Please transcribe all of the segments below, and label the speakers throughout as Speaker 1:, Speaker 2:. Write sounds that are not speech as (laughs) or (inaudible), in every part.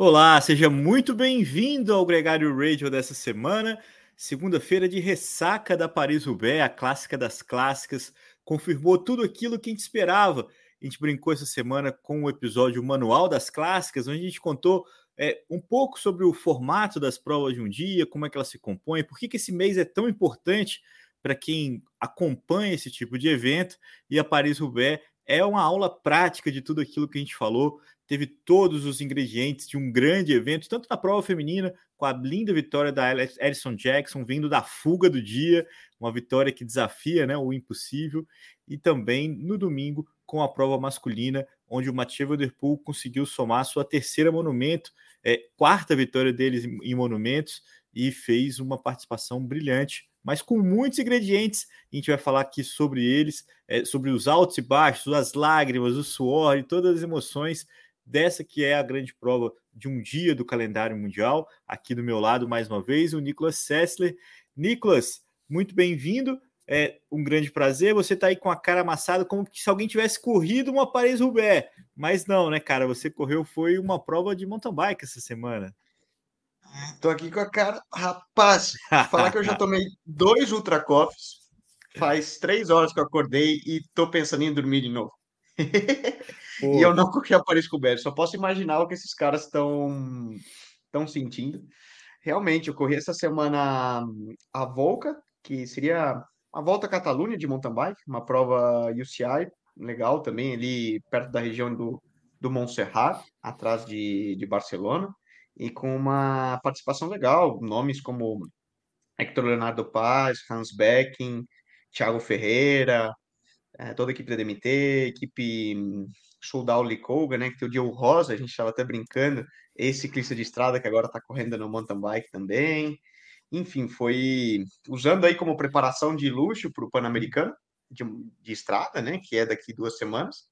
Speaker 1: Olá, seja muito bem-vindo ao Gregário Radio dessa semana. Segunda-feira de ressaca da Paris-Roubaix, a clássica das clássicas, confirmou tudo aquilo que a gente esperava. A gente brincou essa semana com o episódio Manual das Clássicas, onde a gente contou é, um pouco sobre o formato das provas de um dia, como é que elas se compõem, por que, que esse mês é tão importante para quem acompanha esse tipo de evento. E a Paris-Roubaix é uma aula prática de tudo aquilo que a gente falou teve todos os ingredientes de um grande evento, tanto na prova feminina, com a linda vitória da Alison Jackson, vindo da fuga do dia, uma vitória que desafia né, o impossível, e também no domingo com a prova masculina, onde o Mathieu Van Der Poel conseguiu somar sua terceira monumento, é, quarta vitória deles em monumentos, e fez uma participação brilhante, mas com muitos ingredientes. A gente vai falar aqui sobre eles, é, sobre os altos e baixos, as lágrimas, o suor e todas as emoções dessa que é a grande prova de um dia do calendário mundial. Aqui do meu lado, mais uma vez, o Nicolas Sessler. Nicolas, muito bem-vindo. É um grande prazer. Você está aí com a cara amassada, como se alguém tivesse corrido uma Paris-Roubaix. Mas não, né, cara? Você correu, foi uma prova de mountain bike essa semana.
Speaker 2: Tô aqui com a cara. Rapaz, falar que eu já (laughs) tomei dois Ultra Coffees. Faz três horas que eu acordei e tô pensando em dormir de novo. (laughs) E eu não (laughs) corri a Paris coberto, só posso imaginar o que esses caras estão estão sentindo. Realmente, eu corri essa semana a Volca, que seria a Volta à Catalunha de mountain bike, uma prova UCI, legal também, ali perto da região do, do Montserrat, atrás de, de Barcelona, e com uma participação legal, nomes como Hector Leonardo Paz, Hans Becking, Thiago Ferreira, é, toda a equipe da DMT, equipe Soldal Licouga, né? Que tem o Diogo Rosa, a gente estava até brincando, esse ciclista de estrada que agora está correndo no mountain bike também. Enfim, foi usando aí como preparação de luxo para o Pan-Americano de, de, estrada, né? Que é daqui duas semanas.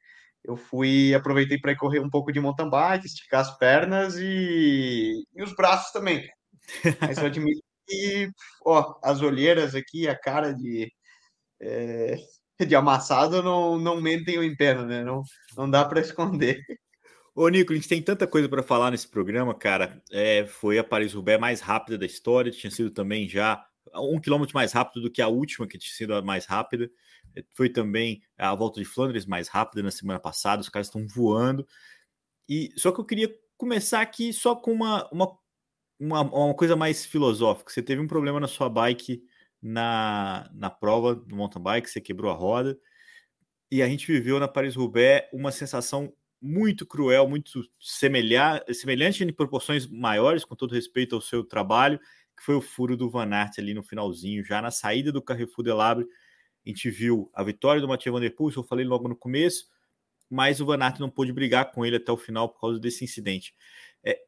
Speaker 2: Eu fui, aproveitei para correr um pouco de mountain bike, esticar as pernas e, e os braços também. Mas eu admito que, ó, as olheiras aqui, a cara de. É, de amassado não, não mentem o império, né? Não, não dá para esconder.
Speaker 1: Ô, Nico, a gente tem tanta coisa para falar nesse programa, cara. É, foi a Paris-Roubaix mais rápida da história, tinha sido também já um quilômetro mais rápido do que a última, que tinha sido a mais rápida. É, foi também a volta de Flandres mais rápida na semana passada, os caras estão voando. E só que eu queria começar aqui só com uma, uma, uma, uma coisa mais filosófica. Você teve um problema na sua bike na, na prova do mountain bike, você quebrou a roda. E a gente viveu na Paris-Roubaix uma sensação muito cruel, muito semelhante, semelhante em proporções maiores, com todo respeito ao seu trabalho, que foi o furo do Van Aert ali no finalzinho, já na saída do Carrefour de Labre. A gente viu a vitória do Mathieu Van Der Poel, eu falei logo no começo, mas o Van Aert não pôde brigar com ele até o final por causa desse incidente. É,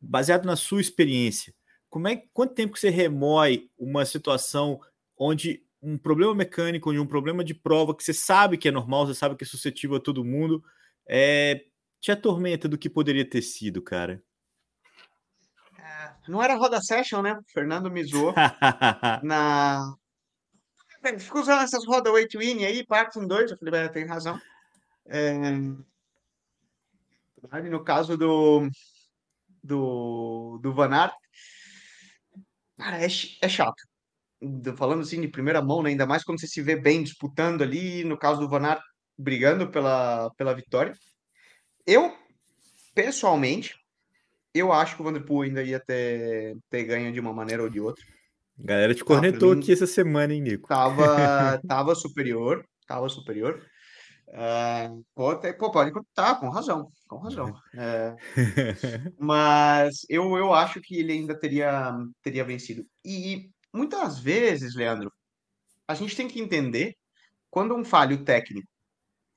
Speaker 1: baseado na sua experiência, como é, quanto tempo que você remói uma situação onde um problema mecânico, onde um problema de prova que você sabe que é normal, você sabe que é suscetível a todo mundo, é, te atormenta do que poderia ter sido, cara?
Speaker 2: É, não era roda session, né? Fernando me zoou (laughs) na. Fico usando essas rodas weight win aí, Parkinson 2, eu falei, tem razão. É... No caso do, do, do Van Aert, Cara, é, é chato. Falando assim de primeira mão, né? ainda mais quando você se vê bem disputando ali, no caso do Van Aert, brigando pela, pela vitória. Eu, pessoalmente, eu acho que o Vanderpool ainda ia ter, ter ganho de uma maneira ou de outra.
Speaker 1: galera te cornetou ah, aqui essa semana, hein, Nico?
Speaker 2: Tava, (laughs) tava superior, tava superior. Pô, pô, pode tá, com razão, com razão. (laughs) É, (laughs) mas eu, eu acho que ele ainda teria, teria vencido. E muitas vezes, Leandro, a gente tem que entender quando um falho técnico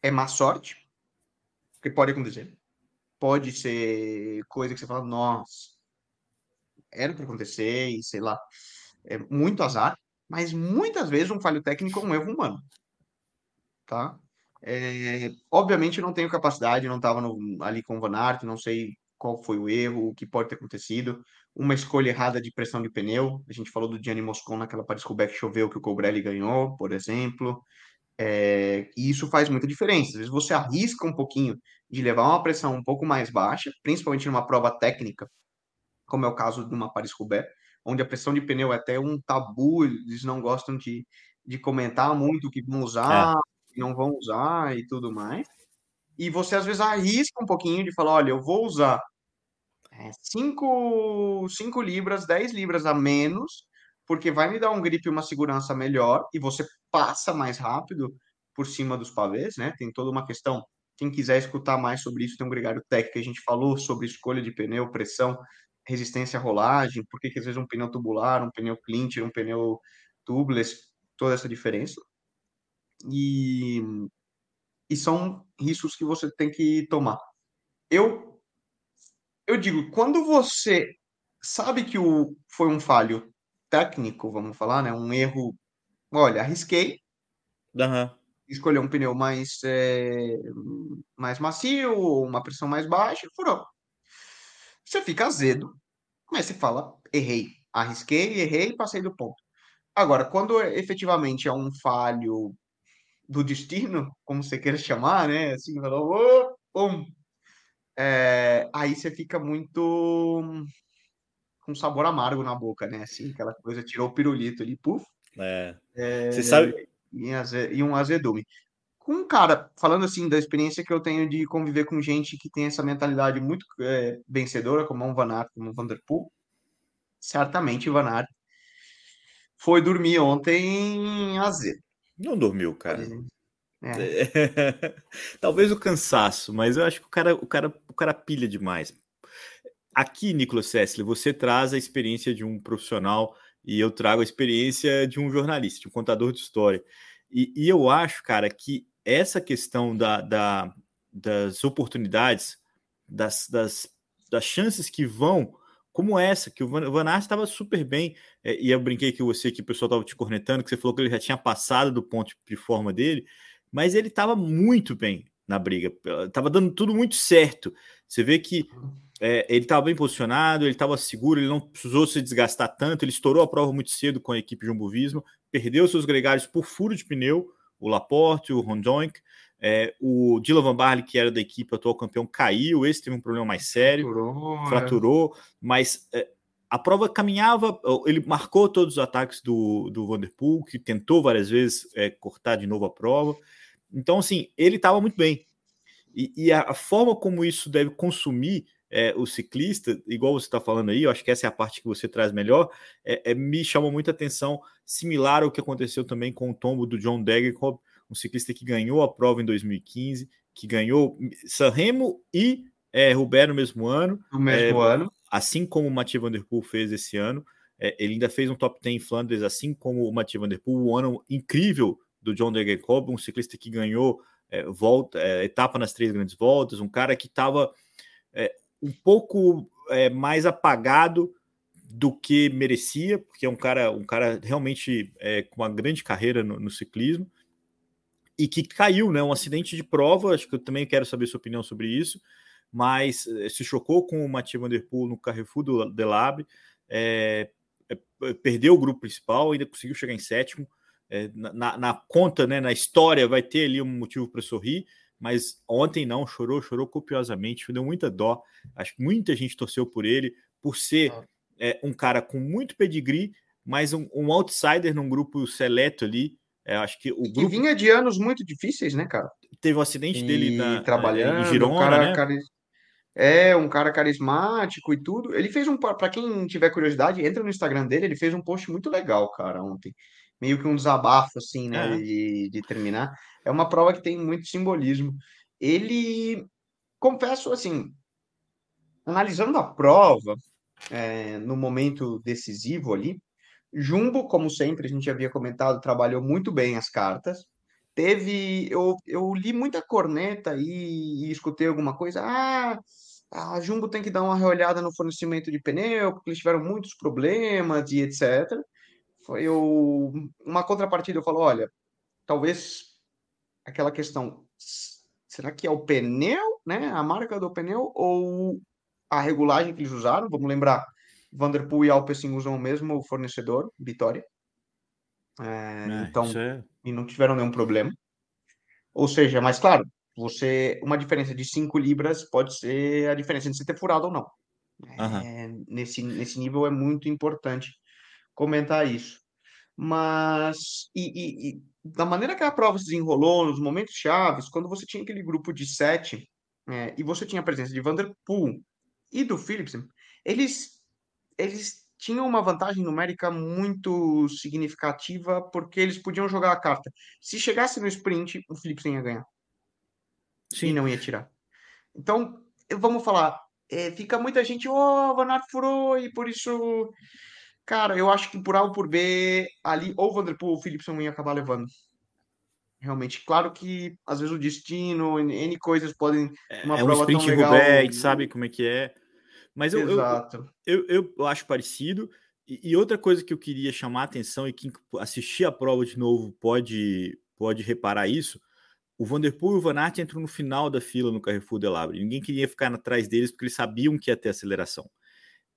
Speaker 2: é má sorte, que pode acontecer. Pode ser coisa que você fala, nossa, era para acontecer, e sei lá, é muito azar, mas muitas vezes um falho técnico é um erro humano. Tá? É, obviamente não tenho capacidade, não estava ali com o Van Aert, não sei qual foi o erro, o que pode ter acontecido. Uma escolha errada de pressão de pneu. A gente falou do Gianni Moscon naquela Paris-Roubaix que choveu que o Colbrelli ganhou, por exemplo. É, e isso faz muita diferença. Às vezes você arrisca um pouquinho de levar uma pressão um pouco mais baixa, principalmente numa prova técnica, como é o caso de uma Paris-Roubaix, onde a pressão de pneu é até um tabu, eles não gostam de, de comentar muito o que vão usar,
Speaker 1: É.
Speaker 2: não vão usar e tudo mais. E você às vezes arrisca um pouquinho de falar, olha, eu vou usar 5 5 libras, 10 libras a menos, porque vai me dar um grip e uma segurança melhor, e você passa mais rápido por cima dos pavês, né? Tem toda uma questão. Quem quiser escutar mais sobre isso, tem um gregário técnico que a gente falou sobre escolha de pneu, pressão, resistência à rolagem, por que às vezes um pneu tubular, um pneu clincher, um pneu tubeless, toda essa diferença. E, e são riscos que você tem que tomar. Eu eu digo, quando você sabe que o, foi um falho técnico, vamos falar, né? Um erro. Olha, arrisquei,
Speaker 1: Aham.
Speaker 2: escolher um pneu mais, é, mais macio, uma pressão mais baixa, furou. Você fica azedo, mas você fala, errei. Arrisquei, errei, passei do ponto. Agora, quando efetivamente é um falho do destino, como você queira chamar, né? Assim, falou, "Ô, pum. É, aí você fica muito com sabor amargo na boca, né? Assim, aquela coisa, tirou o pirulito ali, puf,
Speaker 1: É. Você sabe.
Speaker 2: e, aze- e um azedume. Com um cara, falando assim da experiência que eu tenho de conviver com gente que tem essa mentalidade muito é, vencedora, como um Van Aert, como um Vanderpool, certamente o Van Aert foi dormir ontem azedo.
Speaker 1: Não dormiu, cara.
Speaker 2: É, (laughs)
Speaker 1: Talvez o cansaço, mas eu acho que o cara, o cara, o cara pilha demais. Aqui, Nicolas Sessler, você traz a experiência de um profissional e eu trago a experiência de um jornalista, de um contador de história. E, e eu acho, cara, que essa questão da, da, das oportunidades, das, das, das chances que vão, como essa, que o Van, Van estava super bem, é, e eu brinquei que você, que o pessoal estava te cornetando, que você falou que ele já tinha passado do ponto de forma dele, mas ele estava muito bem na briga, estava dando tudo muito certo. Você vê que é, ele estava bem posicionado, ele estava seguro, ele não precisou se desgastar tanto, ele estourou a prova muito cedo com a equipe Jumbo Visma, perdeu seus gregários por furo de pneu, o Laporte, o Rondonk, é, o Dylan Van Barley, que era da equipe atual campeão, caiu, esse teve um problema mais sério,
Speaker 2: fraturou,
Speaker 1: fraturou, mas é, a prova caminhava, ele marcou todos os ataques do, do Vanderpool, que tentou várias vezes é, cortar de novo a prova, então assim, ele estava muito bem, e, e a, a, forma como isso deve consumir é, o ciclista, igual você está falando aí, eu acho que essa é a parte que você traz melhor, é, é, me chama muita atenção, similar ao que aconteceu também com o tombo do John Degenkolb, um ciclista que ganhou a prova em 2015, que ganhou Sanremo e é, Roubaix no mesmo ano.
Speaker 2: No mesmo
Speaker 1: é,
Speaker 2: ano.
Speaker 1: Assim como o Mathieu Van Der Poel fez esse ano. É, ele ainda fez um top 10 em Flandres, assim como o Mathieu Van Der Poel, um ano incrível do John Degenkolb, um ciclista que ganhou é, volta, é, etapa nas três grandes voltas, um cara que estava é, um pouco é, mais apagado do que merecia, porque é um cara, um cara realmente é, com uma grande carreira no, no, ciclismo e que caiu, né? Um acidente de prova. Acho que eu também quero saber sua opinião sobre isso, mas é, se chocou com o Mathieu Van Der Poel no Carrefour do Delab, é, perdeu o grupo principal, ainda conseguiu chegar em sétimo. É, na, na, conta, né, na história, vai ter ali um motivo para sorrir, mas ontem não, chorou, chorou copiosamente, deu muita dó. Acho que muita gente torceu por ele, por ser é, um cara com muito pedigree, mas um, um outsider num grupo seleto ali. É, acho que o
Speaker 2: que
Speaker 1: grupo
Speaker 2: vinha de anos muito difíceis, né, cara?
Speaker 1: teve o um acidente
Speaker 2: E
Speaker 1: dele na,
Speaker 2: trabalhando,
Speaker 1: em Girona,
Speaker 2: um cara,
Speaker 1: né?
Speaker 2: cari- É, um cara carismático e tudo. Ele fez um, para quem tiver curiosidade, entra no Instagram dele, ele fez um post muito legal, cara, ontem. Meio que um desabafo, assim, né,
Speaker 1: É.
Speaker 2: de, de terminar. É uma prova que tem muito simbolismo. Ele, confesso, assim, analisando a prova, é, no momento decisivo ali, Jumbo, como sempre, a gente havia comentado, trabalhou muito bem as cartas. Teve, eu, eu li muita corneta e, e escutei alguma coisa. Ah, a Jumbo tem que dar uma reolhada no fornecimento de pneu, porque eles tiveram muitos problemas e etc. Foi o, uma contrapartida, eu falo, olha, talvez aquela questão, será que é o pneu, né? A marca do pneu ou a regulagem que eles usaram? Vamos lembrar, Vanderpool e Alpecin usam o mesmo fornecedor, Vitória. É,
Speaker 1: É,
Speaker 2: então,
Speaker 1: é-
Speaker 2: e não tiveram nenhum problema. Ou seja, mas claro, você uma diferença de 5 libras pode ser a diferença de você ter furado ou não.
Speaker 1: Aham.
Speaker 2: É, nesse, nesse nível é muito importante comentar isso. Mas, e, e- e da maneira que a prova se desenrolou, nos momentos chaves, quando você tinha aquele grupo de sete, é, e você tinha a presença de Vanderpool e do Philipsen, eles, eles tinham uma vantagem numérica muito significativa porque eles podiam jogar a carta. Se chegasse no sprint, o Philipsen ia ganhar e
Speaker 1: Sim.
Speaker 2: não ia tirar. Então, vamos falar, é, fica muita gente, oh, Van Aert furou e por isso... Cara, eu acho que por A ou por B, ali, ou o Vanderpool ou o Philipsen ia acabar levando. Realmente, claro que às vezes o destino, N, coisas podem. Uma
Speaker 1: É, é um
Speaker 2: prova tão
Speaker 1: sprint
Speaker 2: legal.
Speaker 1: Roubaix, sabe como é que é. Mas eu,
Speaker 2: Exato.
Speaker 1: eu, eu, eu acho parecido. E, e outra coisa que eu queria chamar a atenção e quem assistir a prova de novo pode, pode reparar isso. O Vanderpool e o Van Aert entram no final da fila no Carrefour de Labre. Ninguém queria ficar atrás deles porque eles sabiam que ia ter aceleração.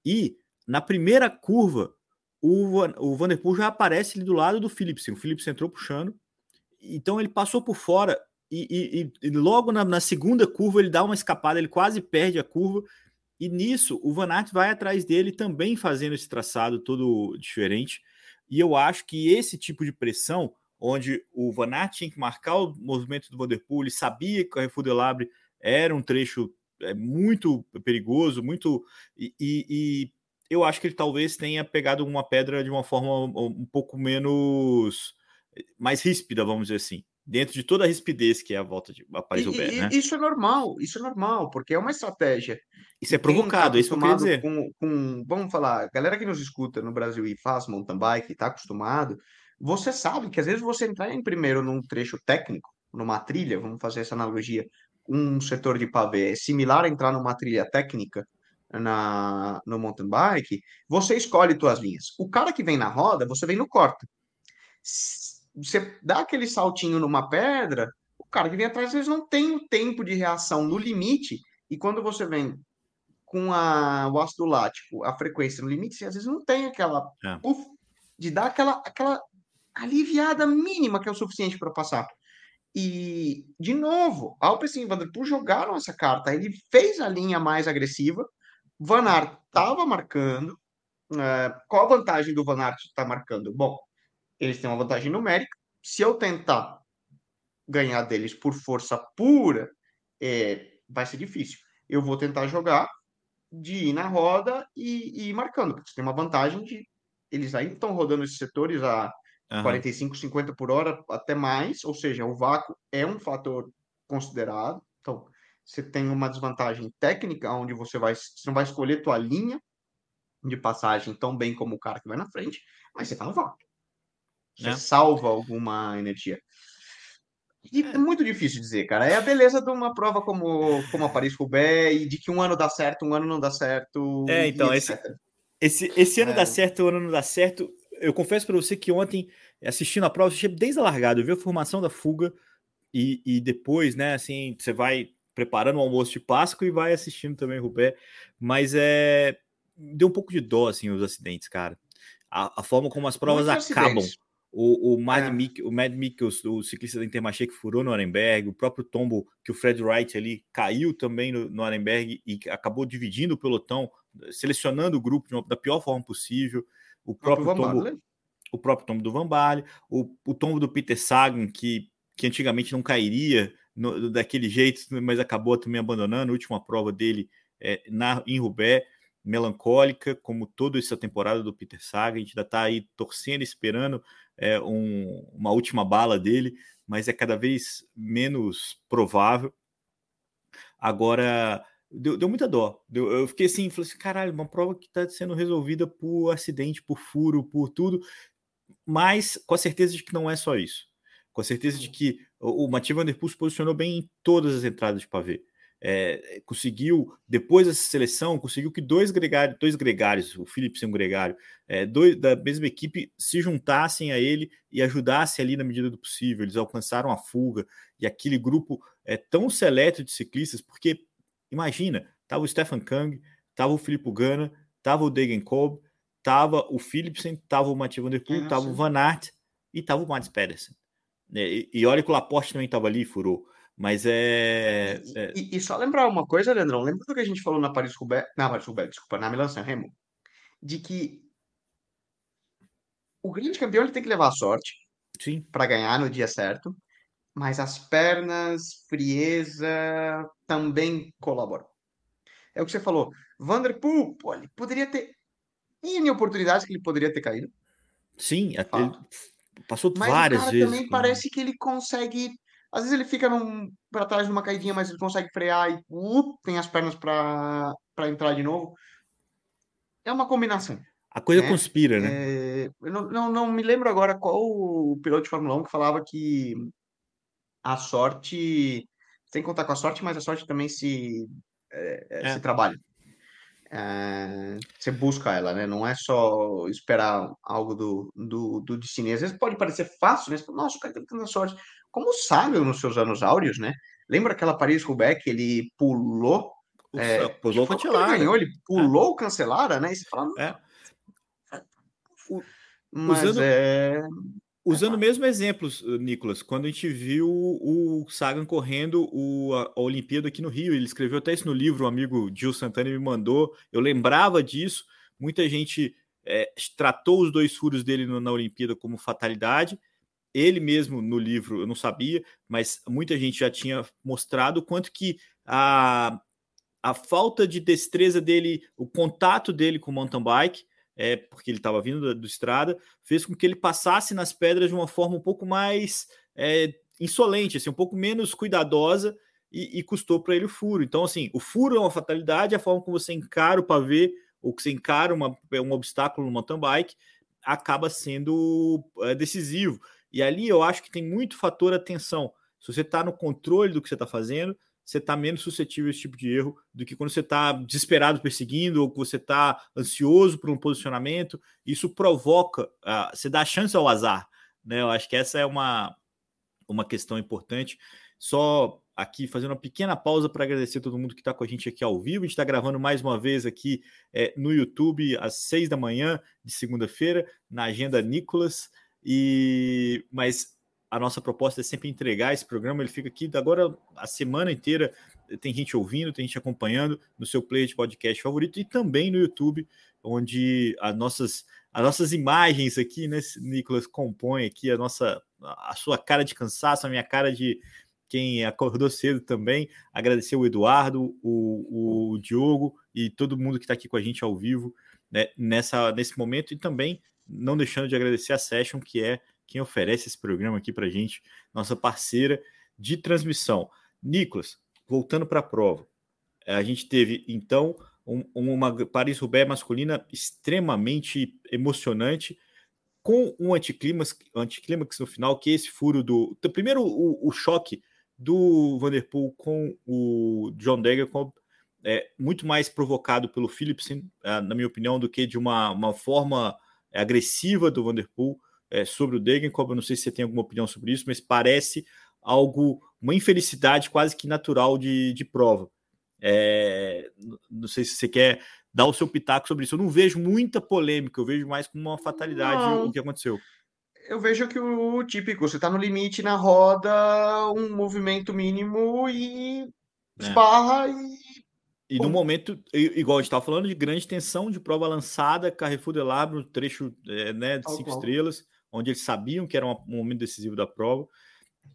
Speaker 1: E na primeira curva, o, Van, o Vanderpool já aparece ali do lado do Philipsen. O Philipsen entrou puxando. Então ele passou por fora e, e, e logo na, na, segunda curva ele dá uma escapada, ele quase perde a curva. E nisso o Van Aert vai atrás dele também fazendo esse traçado todo diferente. E eu acho que esse tipo de pressão, onde o Van Aert tinha que marcar o movimento do Vanderpool, ele sabia que o Carrefour de Labre era um trecho é, muito perigoso, muito e, e, eu acho que ele talvez tenha pegado uma pedra de uma forma um pouco menos mais ríspida, vamos dizer assim, dentro de toda a rispidez que é a volta de Paris Roubaix, né?
Speaker 2: Isso é normal, isso é normal, porque é uma estratégia.
Speaker 1: Isso é provocado, tá isso que eu queria dizer.
Speaker 2: Com, com, vamos falar, galera que nos escuta no Brasil e faz mountain bike, está acostumado, você sabe que às vezes você entrar em primeiro num trecho técnico, numa trilha, vamos fazer essa analogia, um setor de pavê é similar a entrar numa trilha técnica na, no mountain bike, você escolhe suas linhas. O cara que vem na roda, você vem no corta você dá aquele saltinho numa pedra, o cara que vem atrás às vezes não tem o tempo de reação no limite, e quando você vem com a, o ácido lático, a frequência no limite, você às vezes não tem aquela é. de dar aquela, aquela aliviada mínima que é o suficiente para passar. E, de novo, Alpecin e Vanderpool jogaram essa carta. Ele fez a linha mais agressiva. Van Aert estava marcando. Uh, qual a vantagem do Van Aert estar tá marcando? Bom, eles têm uma vantagem numérica. Se eu tentar ganhar deles por força pura, é, vai ser difícil. Eu vou tentar jogar de ir na roda e, e ir marcando, porque você tem uma vantagem de eles ainda estão rodando esses setores a uhum. 45, 50 por hora, até mais, ou seja, o vácuo é um fator considerado. Então, você tem uma desvantagem técnica, onde você vai, você não vai escolher tua linha de passagem tão bem como o cara que vai na frente, mas você tá no vácuo. Você né? salva alguma energia. E é muito difícil dizer, cara. É a beleza de uma prova como, como a Paris-Roubaix e de que um ano dá certo, um ano não dá certo.
Speaker 1: É, então, esse, esse, esse ano é. dá certo, o um ano não dá certo. Eu confesso para você que ontem, assistindo a prova, eu achei desde a largada, eu vi a formação da fuga e, e depois, né, assim, você vai preparando o almoço de Páscoa e vai assistindo também o Roubaix, mas é deu um pouco de dó, assim, os acidentes, cara. A, a forma como as provas Muitos acabam. Acidentes. O, o, Mad, é. Mick, o Mad Mikkels, o ciclista da Intermarché que furou no Arenberg, o próprio tombo que o Fred Wright ali caiu também no, no Arenberg e acabou dividindo o pelotão, selecionando o grupo uma, da pior forma possível. O próprio, o tombo, o próprio tombo do Van Baarle, o, o tombo do Peter Sagan, que, que antigamente não cairia no, daquele jeito, mas acabou também abandonando a última prova dele é, na, em Roubaix melancólica, como toda essa temporada do Peter Saga. A gente ainda está aí torcendo, esperando é, um, uma última bala dele, mas é cada vez menos provável. Agora, deu, deu muita dó. Deu, eu fiquei assim, falei assim, caralho, uma prova que está sendo resolvida por acidente, por furo, por tudo, mas com a certeza de que não é só isso. Com a certeza de que o, o Matheus Van Der Poel se posicionou bem em todas as entradas de pavê é, conseguiu, depois dessa seleção, conseguiu que dois gregários, dois gregários, o Philips e um gregário, é, dois da mesma equipe se juntassem a ele e ajudassem ali na medida do possível. Eles alcançaram a fuga e aquele grupo é tão seleto de ciclistas, porque imagina, tava o Stefan Kang, tava o Filipe Gana, tava o Degen Kolb, tava o Philipsen, tava o Mathieu Van Der Poel, é, tava o Van Aert e tava o Mads Pedersen. É, e, e, olha que o Laporte também estava ali, furou. Mas é.
Speaker 2: é... E, e, só lembrar uma coisa, Leandrão, lembra do que a gente falou na Paris-Roubaix, na Paris-Roubaix, desculpa, na Milan-San Remo? De que o grande campeão ele tem que levar a sorte para ganhar no dia certo, mas as pernas, frieza também colaboram. É o que você falou. Vanderpool, pô, ele poderia ter N oportunidades que ele poderia ter caído.
Speaker 1: Sim, ele passou mas várias vezes.
Speaker 2: também parece que ele consegue. Às vezes ele fica para trás numa caidinha, mas ele consegue frear e uh, tem as pernas para entrar de novo. É uma combinação.
Speaker 1: A coisa né? conspira, né?
Speaker 2: É, eu não, não, não, me lembro agora qual o piloto de Fórmula 1 que falava que a sorte. Tem que contar com a sorte, mas a sorte também se, é, é. se trabalha. É, você busca ela, né? Não é só esperar algo do, do, do destino. Às vezes pode parecer fácil, né? Você fala, Nossa, o cara tem tanta sorte. Como sabe nos seus anos áureos, né? Lembra aquela Paris-Roubaix que ele pulou?
Speaker 1: É, pulou o Cancelara.
Speaker 2: Ele ganhou, ele pulou o Cancelara, né? E você fala,
Speaker 1: é. Mas usando, é... Usando o mesmo exemplos, Nicolas, quando a gente viu o Sagan correndo o, a, a Olimpíada aqui no Rio, ele escreveu até isso no livro, o amigo Gil Santana me mandou, eu lembrava disso, muita gente é, tratou os dois furos dele no, na Olimpíada como fatalidade, ele mesmo no livro, eu não sabia, mas muita gente já tinha mostrado quanto que a, a falta de destreza dele, o contato dele com o mountain bike, é, porque ele estava vindo do, do, estrada, fez com que ele passasse nas pedras de uma forma um pouco mais é, insolente, assim, um pouco menos cuidadosa e, e custou para ele o furo. Então, assim, o furo é uma fatalidade, a forma como você encara o pavê ou que você encara uma, um obstáculo no mountain bike acaba sendo é, decisivo. E ali eu acho que tem muito fator atenção. Se você está no controle do que você está fazendo, você está menos suscetível a esse tipo de erro do que quando você está desesperado perseguindo ou que você está ansioso por um posicionamento. Isso provoca, uh, você dá chance ao azar. Né? Eu acho que essa é uma, uma questão importante. Só aqui fazendo uma pequena pausa para agradecer todo mundo que está com a gente aqui ao vivo. A gente está gravando mais uma vez aqui é, no YouTube às seis da manhã de segunda-feira, na agenda Nicolas. E mas a nossa proposta é sempre entregar esse programa. Ele fica aqui agora a semana inteira. Tem gente ouvindo, tem gente acompanhando no seu player de podcast favorito e também no YouTube, onde as nossas, as nossas imagens aqui, né, Nicolas, compõem aqui a nossa a sua cara de cansaço, a minha cara de quem acordou cedo também. Agradecer o Eduardo, o, o Diogo e todo mundo que está aqui com a gente ao vivo né, nessa, nesse momento e também não deixando de agradecer a Session, que é quem oferece esse programa aqui para gente, nossa parceira de transmissão. Nicolas, voltando para a prova, a gente teve então um, uma Paris-Roubaix masculina extremamente emocionante, com um anticlímax, anticlímax no final, que é esse furo do. Primeiro, o, o, choque do Vanderpool com o John Degenkolb é muito mais provocado pelo Philipsen, é, na minha opinião, do que de uma, uma forma agressiva do Vanderpool é, sobre o Degenkolb. Eu não sei se você tem alguma opinião sobre isso, mas parece algo, uma infelicidade quase que natural de, de prova. É, não sei se você quer dar o seu pitaco sobre isso. Eu não vejo muita polêmica, eu vejo mais como uma fatalidade não. o que aconteceu.
Speaker 2: Eu vejo que o típico, você está no limite na roda, um movimento mínimo e é. esbarra é. e.
Speaker 1: E no momento, igual a gente estava falando, de grande tensão, de prova lançada, Carrefour de Labre, trecho é, né, de cinco estrelas onde eles sabiam que era um momento decisivo da prova,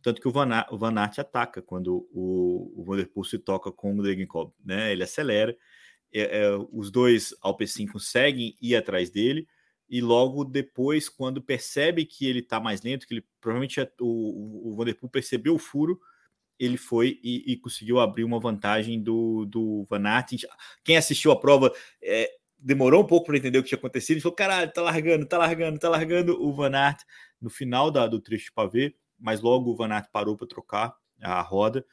Speaker 1: tanto que o Van, o Van Aert ataca quando o, o Vanderpool se toca com o Degenkolb, né? Ele acelera, é, é, os dois Alpecin conseguem ir atrás dele, e logo depois, quando percebe que ele está mais lento, que ele provavelmente é, o, o Vanderpool percebeu o furo, ele foi e, e, conseguiu abrir uma vantagem do, do Van Aert. Quem assistiu a prova é, demorou um pouco para entender o que tinha acontecido. Ele falou: caralho, tá largando, tá largando, tá largando o Van Aert no final da, do trecho de pavê, mas logo o Van Aert parou para trocar a roda.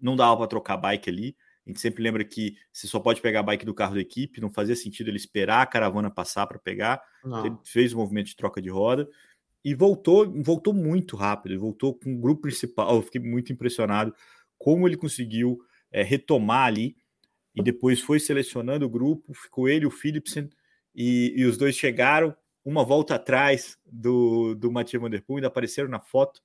Speaker 1: Não dava para trocar a bike ali. A gente sempre lembra que você só pode pegar a bike do carro da equipe, não fazia sentido ele esperar a caravana passar para pegar. Ele fez o movimento de troca de roda e voltou, voltou muito rápido, voltou com o grupo principal. Eu fiquei muito impressionado como ele conseguiu é, retomar ali e depois foi selecionando o grupo, ficou ele, o Philipsen, e, e os dois chegaram uma volta atrás do, do Mathieu Van Der Poel, ainda apareceram na foto,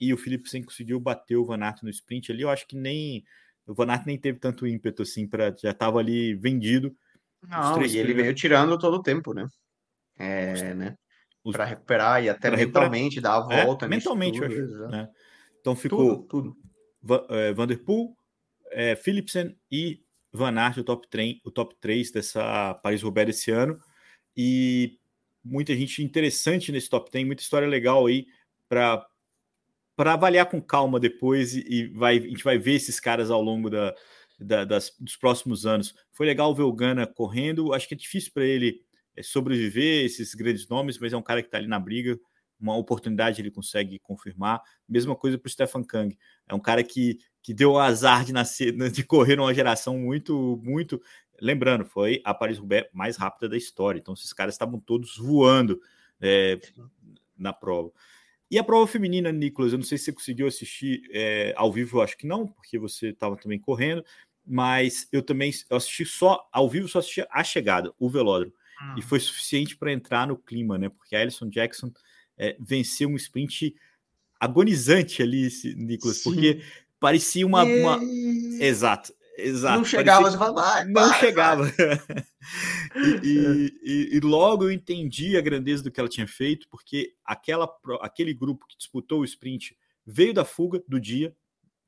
Speaker 1: e o Philipsen conseguiu bater o Van Aert no sprint ali. Eu acho que nem o Van Aert nem teve tanto ímpeto assim para já estava ali vendido.
Speaker 2: Não, e ele veio tirando todo o tempo, né? É, né? Para recuperar e até mentalmente recuperar. dar a volta.
Speaker 1: É, mentalmente, tudo, eu acho. Né? Então ficou tudo, tudo. Van, é, Vanderpool, é, Philipsen e Van Aert, o top, 3, o top 3 dessa Paris-Roubaix esse ano. E muita gente interessante nesse top 10, muita história legal aí para para avaliar com calma depois e, vai, a gente vai ver esses caras ao longo da, da, das, dos próximos anos. Foi legal ver o Gana correndo, acho que é difícil para ele é, sobreviver esses grandes nomes, mas é um cara que está ali na briga, uma oportunidade ele consegue confirmar. Mesma coisa para o Stefan Kang, é um cara que, que deu o azar de nascer, de correr numa geração muito, muito. Lembrando, foi a Paris-Roubaix mais rápida da história, então esses caras estavam todos voando é, na prova. E a prova feminina, Nicolas, eu não sei se você conseguiu assistir é, ao vivo, eu acho que não, porque você estava também correndo, mas eu também eu assisti só ao vivo, só assisti a chegada, o velódromo. Hum. E foi suficiente para entrar no clima, né? Porque a Alison Jackson é, venceu um sprint agonizante ali, Nicolas, Sim. porque parecia uma, uma... Exato. Exato.
Speaker 2: Não chegava, você fala, vai,
Speaker 1: Não chegava. (laughs) e, e, e, logo eu entendi a grandeza do que ela tinha feito, porque aquela, aquele grupo que disputou o sprint veio da fuga do dia.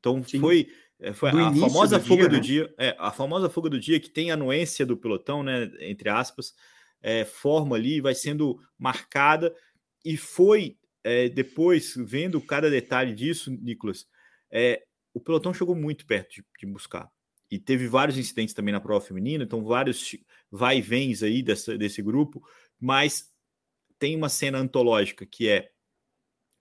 Speaker 1: Então Sim. foi, é, foi a famosa do fuga dia, do né? dia. É, a famosa fuga do dia que tem a anuência do pelotão, né? Entre aspas, é, forma ali, vai sendo marcada. E foi é, depois, vendo cada detalhe disso, Nicolas, é, o pelotão chegou muito perto de, de buscar e teve vários incidentes também na prova feminina, então vários vai e vens aí dessa, desse grupo, mas tem uma cena antológica que é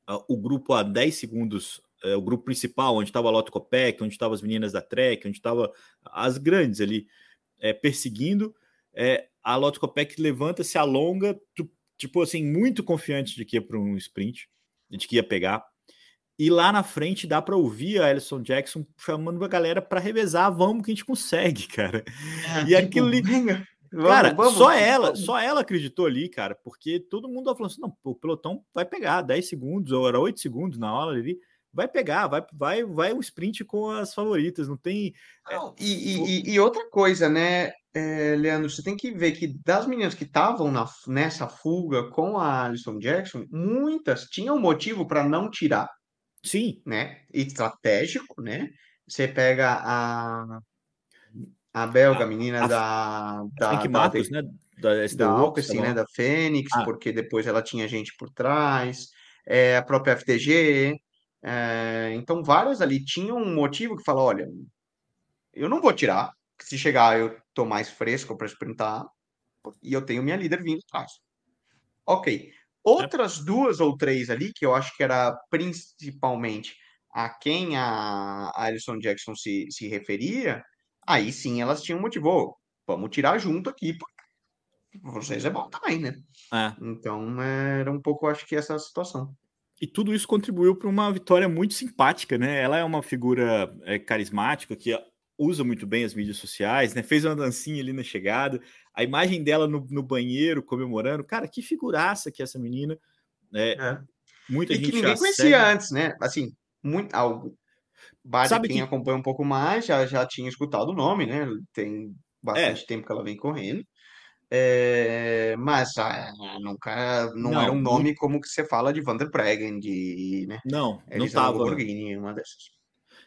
Speaker 1: uh, o grupo a 10 segundos, uh, o grupo principal, onde estava a Lotto Copec, onde estavam as meninas da Trek, onde estavam as grandes ali é, perseguindo, é, a Lotto Copec levanta, se alonga, tipo assim, muito confiante de que ia para um sprint, de que ia pegar, e lá na frente dá para ouvir a Alison Jackson chamando a galera para revezar, vamos que a gente consegue, (laughs) cara. É, e tipo, aquilo ali. Vamos, cara, vamos, só ela, vamos. só ela acreditou ali, cara, porque todo mundo falou assim: não, o pelotão vai pegar 10 segundos, ou era 8 segundos na hora ali, vai pegar, vai, vai, vai um sprint com as favoritas, não tem.
Speaker 2: É, não, e, e, e, outra coisa, né, é, Leandro, você tem que ver que das meninas que estavam nessa fuga com a Alison Jackson, muitas tinham motivo para não tirar.
Speaker 1: Sim.
Speaker 2: Né? Estratégico, né? Você pega a, a belga, a menina a, da, da,
Speaker 1: da, Matos,
Speaker 2: da,
Speaker 1: né?
Speaker 2: Da, da Alpecin, né? Da Fênix, ah. porque depois ela tinha gente por trás, é, a própria FTG. É, então, várias ali tinham um motivo que fala: olha, eu não vou tirar, se chegar eu tô mais fresco para sprintar, e eu tenho minha líder vindo atrás. Ok. Outras duas ou três ali, que eu acho que era principalmente a quem a Alison Jackson se, se referia, aí sim elas tinham motivo. Vamos tirar junto aqui, porque vocês é bom também, né? É. Então era um pouco, acho que, essa situação.
Speaker 1: E tudo isso contribuiu para uma vitória muito simpática, né? Ela é uma figura é, carismática que usa muito bem as mídias sociais, né? Fez uma dancinha ali na chegada a imagem dela no, no banheiro comemorando. Cara, que figuraça que é essa menina. Né? É.
Speaker 2: Muita e gente que ninguém conhecia segue. antes, né? Assim, muito, algo. Sabe quem que... acompanha um pouco mais já, já tinha escutado o nome, né? Tem bastante é. tempo que ela vem correndo. É, mas ah, nunca não, não, era um nome muito... como que você fala de Vander Pregen, de
Speaker 1: né? não, não estava uma dessas.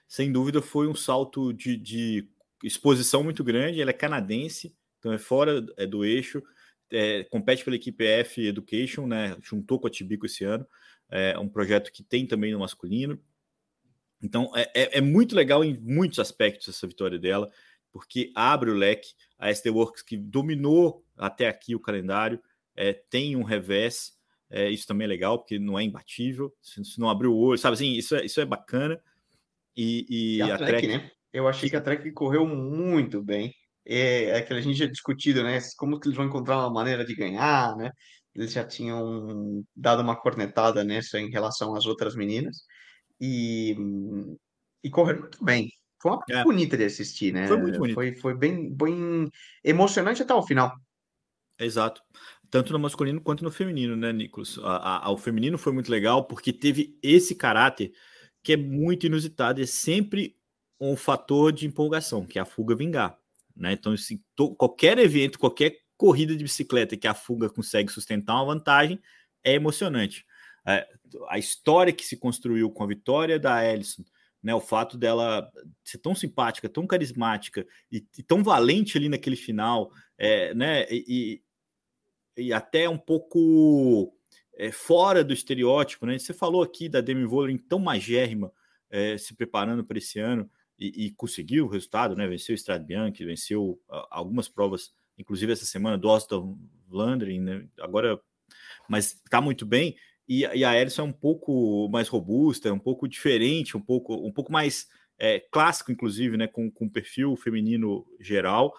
Speaker 1: Sem dúvida foi um salto de, de exposição muito grande. Ela é canadense, então é fora é, do eixo, é, compete pela equipe F Education, né? Juntou com a Tibico esse ano, é um projeto que tem também no masculino. Então é, é, é muito legal em muitos aspectos essa vitória dela, porque abre o leque. A SD Works que dominou até aqui o calendário é, tem um revés. É, isso também é legal, porque não é imbatível. Se, se não abrir o olho, sabe assim, isso é, isso é bacana. E, e,
Speaker 2: e a, a Trek, Trek, né? Eu achei que a Trek correu muito bem é, é que a gente já discutido, né? Como que eles vão encontrar uma maneira de ganhar, né? Eles já tinham dado uma cornetada nessa em relação às outras meninas e, e correram muito bem. Foi uma é. bonita de assistir, né?
Speaker 1: Foi muito bonito.
Speaker 2: Foi, foi bem, bem emocionante até o final.
Speaker 1: Exato. Tanto no masculino quanto no feminino, né, Nicolas? A, a, o feminino foi muito legal porque teve esse caráter que é muito inusitado, é sempre um fator de empolgação, que é a fuga vingar. Né? Então, assim, to, qualquer evento, qualquer corrida de bicicleta que a fuga consegue sustentar uma vantagem é emocionante. É, a história que se construiu com a vitória da Ellison, né, o fato dela ser tão simpática, tão carismática e, e tão valente ali naquele final, é, né, e, e, até um pouco é, fora do estereótipo, né? Você falou aqui da Demi Vollering tão magérrima é, se preparando para esse ano e, e, conseguiu o resultado, né? Venceu o Strade Bianchi, venceu uh, algumas provas, inclusive essa semana do Austin Landry, né? Agora, mas está muito bem. E, e a Ellison é um pouco mais robusta, um pouco diferente, um pouco, um pouco mais é, clássico, inclusive, né? Com, com perfil feminino geral.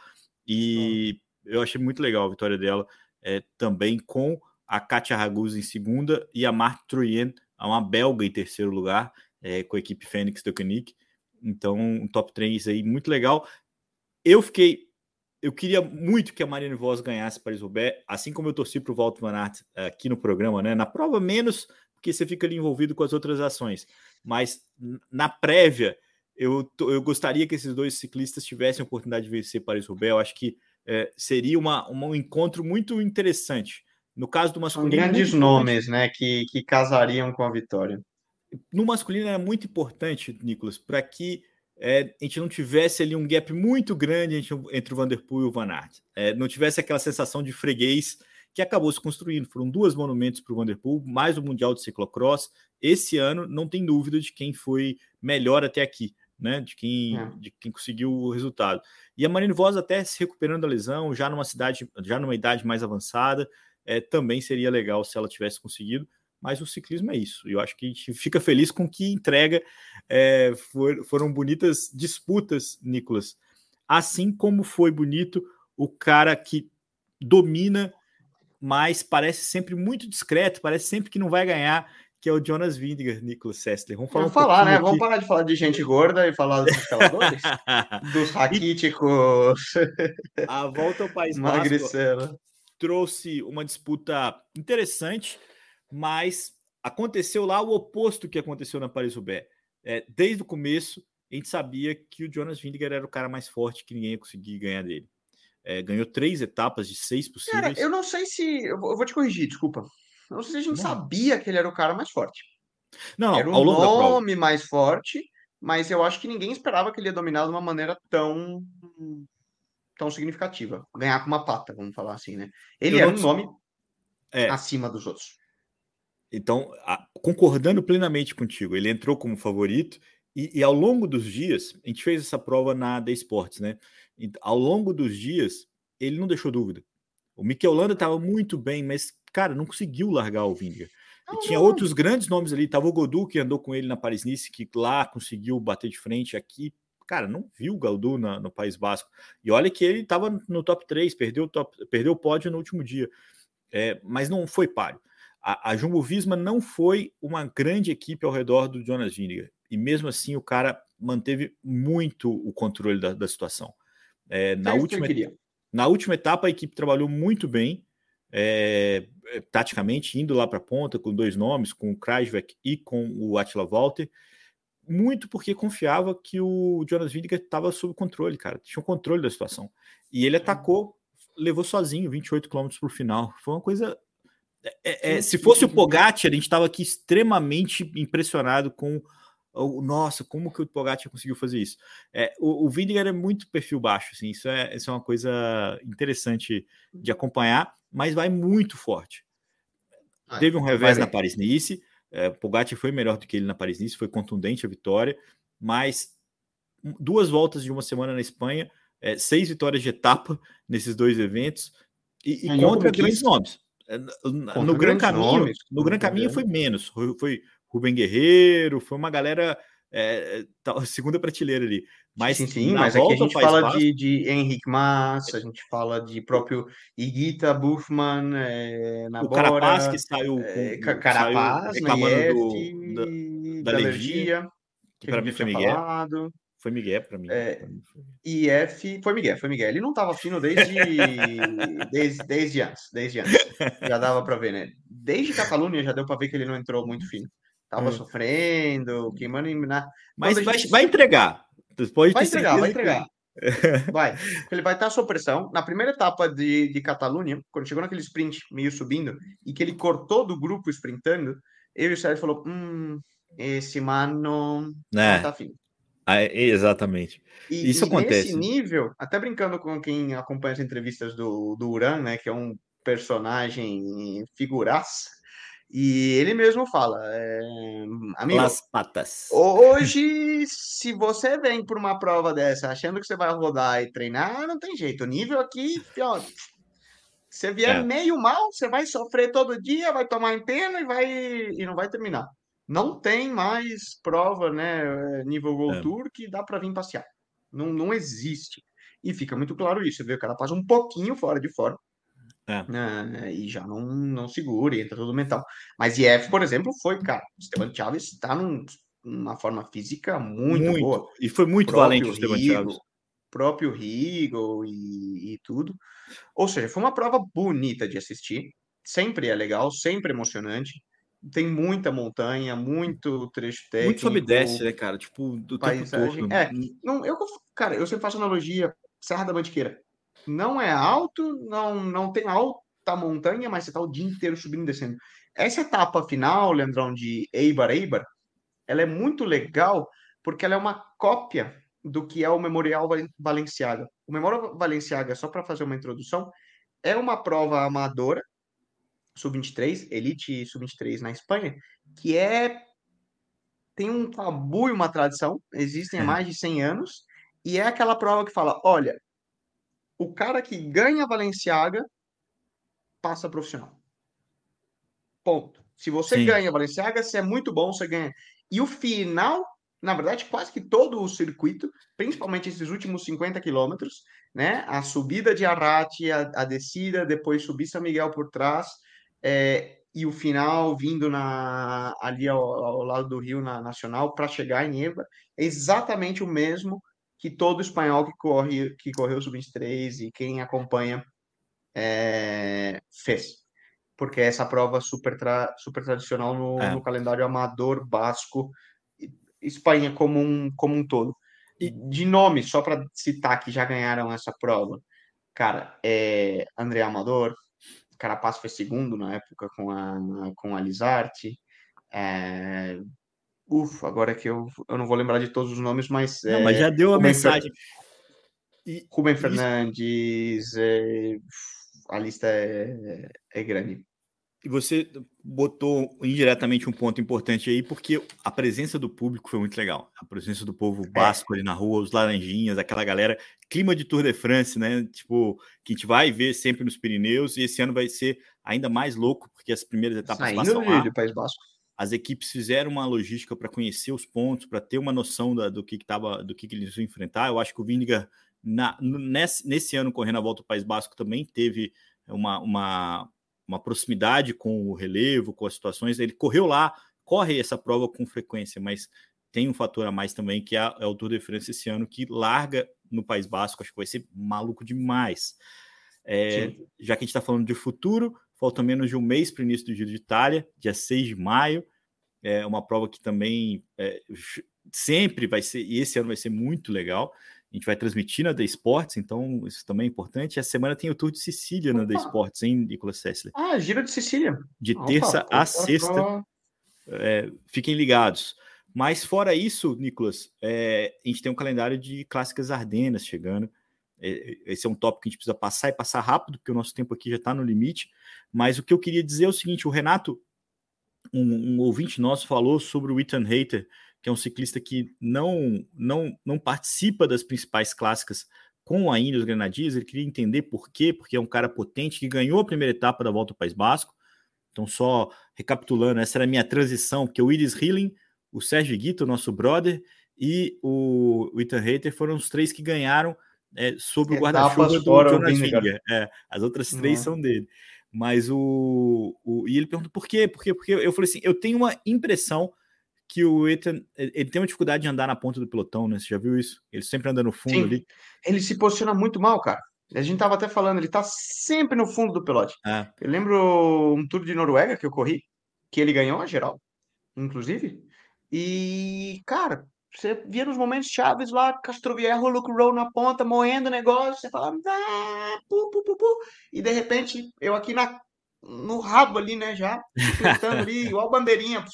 Speaker 1: E eu achei muito legal a vitória dela é, também com a Katia Ragusa em segunda e a Marc Troyen, uma belga em terceiro lugar, é, com a equipe Fênix do Koenig. Então, um top 3 aí muito legal. Eu fiquei. Eu queria muito que a Marianne Vos ganhasse Paris-Roubaix, assim como eu torci para o Walter Van Aert aqui no programa, né? Na prova, menos, porque você fica ali envolvido com as outras ações. Mas na prévia, eu, eu gostaria que esses dois ciclistas tivessem a oportunidade de vencer Paris-Roubaix. Eu acho que é, seria uma, uma, um encontro muito interessante. No caso do masculino.
Speaker 2: São grandes nomes, né, que, que casariam com a vitória
Speaker 1: no masculino era muito importante, Nicolas, para que é, a gente não tivesse ali um gap muito grande entre o Vanderpool e o Van Aert. É, não tivesse aquela sensação de freguês que acabou se construindo. Foram duas monumentos para o Vanderpool, mais o Mundial de Ciclocross. Esse ano não tem dúvida de quem foi melhor até aqui, né? De quem, é. de quem conseguiu o resultado. E a Marine Voz até se recuperando da lesão, já numa cidade, já numa idade mais avançada, é, também seria legal se ela tivesse conseguido mas o ciclismo é isso. Eu acho que a gente fica feliz com que entrega. É, for, foram bonitas disputas, Nicolas. Assim como foi bonito o cara que domina, mas parece sempre muito discreto, parece sempre que não vai ganhar, que é o Jonas Vingegaard, Nicolas Sessler.
Speaker 2: Vamos falar, Vamos um falar né? Aqui. Vamos parar de falar de gente gorda e falar dos escaladores, (laughs) dos raquíticos. (laughs)
Speaker 1: A volta ao País Basco trouxe uma disputa interessante mas aconteceu lá o oposto que aconteceu na Paris-Roubaix. É, desde o começo, a gente sabia que o Jonas Vingegaard era o cara mais forte, que ninguém ia conseguir ganhar dele. É, ganhou três etapas de seis possíveis. Cara,
Speaker 2: eu não sei se. Eu vou te corrigir, desculpa. Não sei se a gente não. sabia que ele era o cara mais forte. Não, era o nome mais forte, mas eu acho que ninguém esperava que ele ia dominar de uma maneira tão tão significativa. Ganhar com uma pata, vamos falar assim, né? Ele eu era um nome é. acima dos outros.
Speaker 1: Então, a, concordando plenamente contigo, ele entrou como favorito e, e, ao longo dos dias, a gente fez essa prova na The Sports, né? E, ao longo dos dias, ele não deixou dúvida. O Mikel Landa estava muito bem, mas, cara, não conseguiu largar o Vinga. Tinha outros grandes nomes ali. Tava o Godu, que andou com ele na Paris-Nice, que lá conseguiu bater de frente aqui. Cara, não viu o Galdu na, no País Basco. E olha que ele estava no top 3, perdeu o, top, perdeu o pódio no último dia. É, mas não foi páreo. A, a Jumbo Visma não foi uma grande equipe ao redor do Jonas Vingegaard. E mesmo assim o cara manteve muito o controle da, da situação. É, na, última, na última etapa a equipe trabalhou muito bem, é, é taticamente, indo lá para a ponta com dois nomes, com o Krajvek e com o Attila Walter, muito porque confiava que o Jonas Vingegaard estava sob controle, cara, tinha o controle da situação. E ele atacou, levou sozinho 28 km para o final. Foi uma coisa é, é, se fosse o Pogacar, a gente estava aqui extremamente impressionado com o nossa, como que o Pogacar conseguiu fazer isso? É, o, o Vingegaard é muito perfil baixo, assim, isso é, isso é uma coisa interessante de acompanhar, mas vai muito forte. Ah, Teve um revés na Paris-Nice, é, Pogacar foi melhor do que ele na Paris-Nice, foi contundente a vitória, mas duas voltas de uma semana na Espanha, é, seis vitórias de etapa nesses dois eventos e, e contra grandes nomes. É, no Gran Caminho, nomes, no Gran Caminho foi menos. Foi, foi Rubem Guerreiro, foi uma galera é, (laughs) segunda prateleira ali. Mas
Speaker 2: sim, sim, mas aqui a gente fala de, de Henrique Massa, a gente fala de próprio Iguita Buffman, é,
Speaker 1: na o Carapaz que saiu
Speaker 2: com, é, Carapaz, saiu reclamando do,
Speaker 1: da, da, da alergia, que para mim foi Miguel. Falado. Foi Miguel para mim. É,
Speaker 2: IF foi Miguel, foi Miguel. Ele não estava fino desde, (laughs) desde, desde antes, desde antes. Já dava para ver, né? Desde Catalunha já deu para ver que ele não entrou muito fino. Tava é. sofrendo, queimando em.
Speaker 1: Mas vai, vai entregar.
Speaker 2: Pode vai entregar, vai entregar. Vai. (laughs) Ele vai estar sob pressão. Na primeira etapa de, de Catalunha, quando chegou naquele sprint meio subindo, e que ele cortou do grupo sprintando, ele e o Sérgio falou: Hum, esse mano é. não tá afim.
Speaker 1: Ah, exatamente. E, Isso e acontece.
Speaker 2: Nesse nível, até brincando com quem acompanha as entrevistas do, do Uran, né, que é um personagem figuraça, e ele mesmo fala, é,
Speaker 1: amigo, Las patas.
Speaker 2: Hoje, se você vem por uma prova dessa achando que você vai rodar e treinar, não tem jeito. O nível aqui, ó, você vier é. meio mal, você vai sofrer todo dia, vai tomar empenho e vai e não vai terminar. Não tem mais prova, né, nível World é. Tour que dá para vir passear. Não, não existe. E fica muito claro isso. Você vê o cara passa um pouquinho fora de forma é. Né, e já não, não segura, entra tudo mental. Mas IF, por exemplo, foi, cara, o Esteban Chaves está num, numa forma física muito, muito, boa.
Speaker 1: E foi muito valente o Esteban Chaves.
Speaker 2: Próprio Rigo e, e tudo. Ou seja, foi uma prova bonita de assistir. Sempre é legal, sempre emocionante. Tem muita montanha, muito trecho técnico. Muito
Speaker 1: sobe desce, né, cara? Tipo, do paisagem. tempo todo.
Speaker 2: É, não, eu, cara, eu sempre faço analogia Serra da Mantiqueira não é alto, não, não tem alta montanha, mas você está o dia inteiro subindo e descendo. Essa etapa final, Leandrão, de Eibar Eibar, ela é muito legal porque ela é uma cópia do que é o Memorial Valenciaga. O Memorial Valenciaga, só para fazer uma introdução, é uma prova amadora, sub-23, elite sub-23 na Espanha, que é tem um tabu e uma tradição, existem há mais de 100 anos, e é aquela prova que fala, olha, o cara que ganha a Valenciaga passa profissional. Ponto. Se você Sim. ganha a Valenciaga, você é muito bom, você ganha. E o final, na verdade, quase que todo o circuito, principalmente esses últimos 50 quilômetros, né? A subida de Arrate, a, a, descida, depois subir São Miguel por trás, é, e o final vindo na, ali ao, ao lado do Rio na Nacional para chegar em Eva, é exatamente o mesmo que todo espanhol que corre que correu sub-23 e quem acompanha é, fez. Porque essa prova super, tra, super tradicional no, é. no, calendário amador basco, Espanha como um, como um todo. E de nome, só para citar que já ganharam essa prova, cara, é André Amador, Carapaz foi segundo na época com a, com a Lizarte, é, Ufa, agora que eu, eu não vou lembrar de todos os nomes, mas.
Speaker 1: Não, é, mas já deu a mensagem.
Speaker 2: Fer... Rubem Fernandes, é, a lista é, é grande.
Speaker 1: E você botou indiretamente um ponto importante aí, porque a presença do público foi muito legal. A presença do povo é. basco é. ali na rua, os laranjinhas, aquela galera, clima de Tour de France, né? Tipo, que a gente vai ver sempre nos Pirineus, e esse ano vai ser ainda mais louco, porque as primeiras etapas
Speaker 2: Saindo passam lá. do País Basco
Speaker 1: as equipes fizeram uma logística para conhecer os pontos, para ter uma noção da, do que, que tava, do que, que, eles iam enfrentar. Eu acho que o Vindiga, nesse, nesse, ano, correndo a volta ao País Basco, também teve uma, uma, uma, proximidade com o relevo, com as situações. Ele correu lá, corre essa prova com frequência, mas tem um fator a mais também, que é, é o Tour de France esse ano, que larga no País Basco. Acho que vai ser maluco demais. É, já que a gente está falando de futuro, Falta menos de um mês para o início do Giro de Itália, dia 6 de maio. É uma prova que também é, sempre vai ser, e esse ano vai ser muito legal. A gente vai transmitir na The Sports, então isso também é importante. Essa semana tem o Tour de Sicília Opa. na The Sports, hein, Nicolas Sessler?
Speaker 2: Ah, Giro de Sicília.
Speaker 1: De Opa, terça a sexta. É, fiquem ligados. Mas fora isso, Nicolas, é, a gente tem um calendário de clássicas Ardenas chegando. É, esse é um tópico que a gente precisa passar e passar rápido, porque o nosso tempo aqui já está no limite. Mas o que eu queria dizer é o seguinte: o Renato, um, um ouvinte nosso, falou sobre o Ethan Hater, que é um ciclista que não, não, não participa das principais clássicas com a Índia os Grenadiers. Ele queria entender por quê, porque é um cara potente que ganhou a primeira etapa da volta ao País Basco. Então, só recapitulando, essa era a minha transição, porque o Iris Hilling, o Sérgio Guito, nosso brother, e o, o Ethan Hater foram os três que ganharam é, sobre o guarda-chuva do Jonas Vingegaard. É, as outras três são dele. Mas o, o. E ele pergunta por quê? Por quê? Porque eu falei assim: eu tenho uma impressão que o Ethan ele tem uma dificuldade de andar na ponta do pelotão, né? Você já viu isso? Ele sempre anda no fundo Sim. ali.
Speaker 2: Ele se posiciona muito mal, cara. A gente tava até falando, ele tá sempre no fundo do pelote. É. Eu lembro um tour de Noruega que eu corri, que ele ganhou a geral. inclusive. E, cara, você via nos momentos chaves lá, Castroviejo, Luke Rowe na ponta, moendo o negócio, você falava, ah, pu, pu, pu, pu. e de repente, eu aqui na, no rabo ali, né, já, tentando ali, (laughs) igual bandeirinha,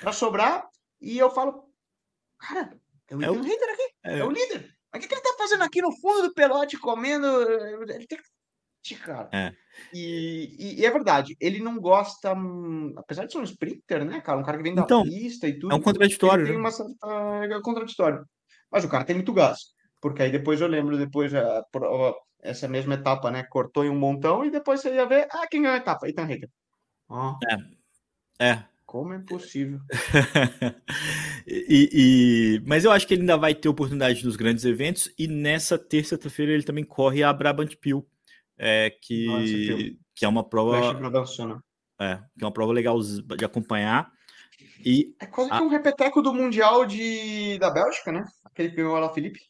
Speaker 2: para sobrar, e eu falo, cara, é o, é o líder aqui, é, é o líder. Mas o que, que ele tá fazendo aqui no fundo do pelote, comendo? Ele tem que cara. É. E, e, e, é verdade, ele não gosta, apesar de ser um sprinter, né, cara? Um cara que vem da então, pista e tudo.
Speaker 1: É um contraditório.
Speaker 2: Tem
Speaker 1: né?
Speaker 2: uma certa, é contraditório. Mas o cara tem muito gás. Porque aí depois eu lembro, depois a, essa mesma etapa, né? Cortou em um montão e depois você ia ver, ah, quem ganhou a etapa? Ethan Hager.
Speaker 1: Oh. É. É.
Speaker 2: Como é possível? (laughs)
Speaker 1: e, e, mas eu acho que ele ainda vai ter oportunidade nos grandes eventos e nessa terça-feira ele também corre a Brabant Pil, é, que, Nossa, que é uma prova.
Speaker 2: Né?
Speaker 1: É, que é uma prova legal de acompanhar. E
Speaker 2: é quase a... que um repeteco do Mundial de, da Bélgica, né? Aquele que ganhou Felipe,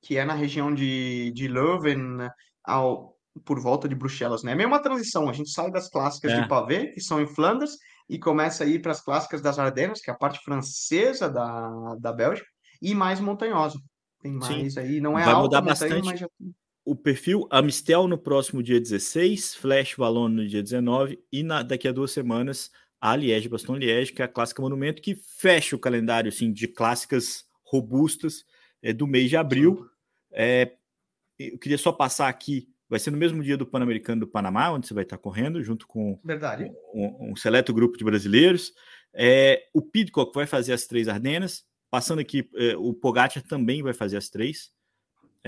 Speaker 2: que é na região de, de Leuven, ao, por volta de Bruxelas, né? É meio uma transição. A gente sai das clássicas é. de pavê, que são em Flandres, e começa a ir para as clássicas das Ardenas, que é a parte francesa da, da Bélgica, e mais montanhosa. Tem mais Sim. aí, não é
Speaker 1: Vai
Speaker 2: alta
Speaker 1: mudar montanha, bastante. mas já o perfil Amistel no próximo dia 16, Flash Valon no dia 19 e na, daqui a duas semanas a Liège Baston Liège, que é a clássica monumento que fecha o calendário assim de clássicas robustas é, do mês de abril. É, eu queria só passar aqui, vai ser no mesmo dia do Pan-Americano do Panamá, onde você vai estar correndo junto com um, um, seleto grupo de brasileiros. É, o Pidcock vai fazer as três Ardenas. Passando aqui, é, o Pogacar também vai fazer as três.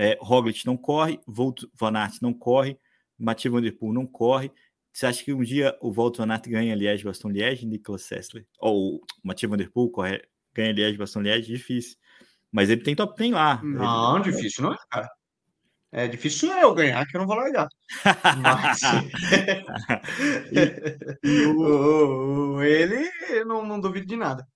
Speaker 1: É, Roglic não corre, Volt Van Aert não corre, Mathieu Van Der Poel não corre. Você acha que um dia o Volt Van Aert ganha Liège, Baston Liège, Nicolas Sessler? Ou Mathieu Van Der Poel corre, ganha Liège, Baston Liège? Difícil. Mas ele tem top 10 lá.
Speaker 2: Não, ele... difícil não é, cara. É difícil eu ganhar, que eu não vou largar. Mas... (laughs) e, e o... (laughs) ele, não, não duvido de nada.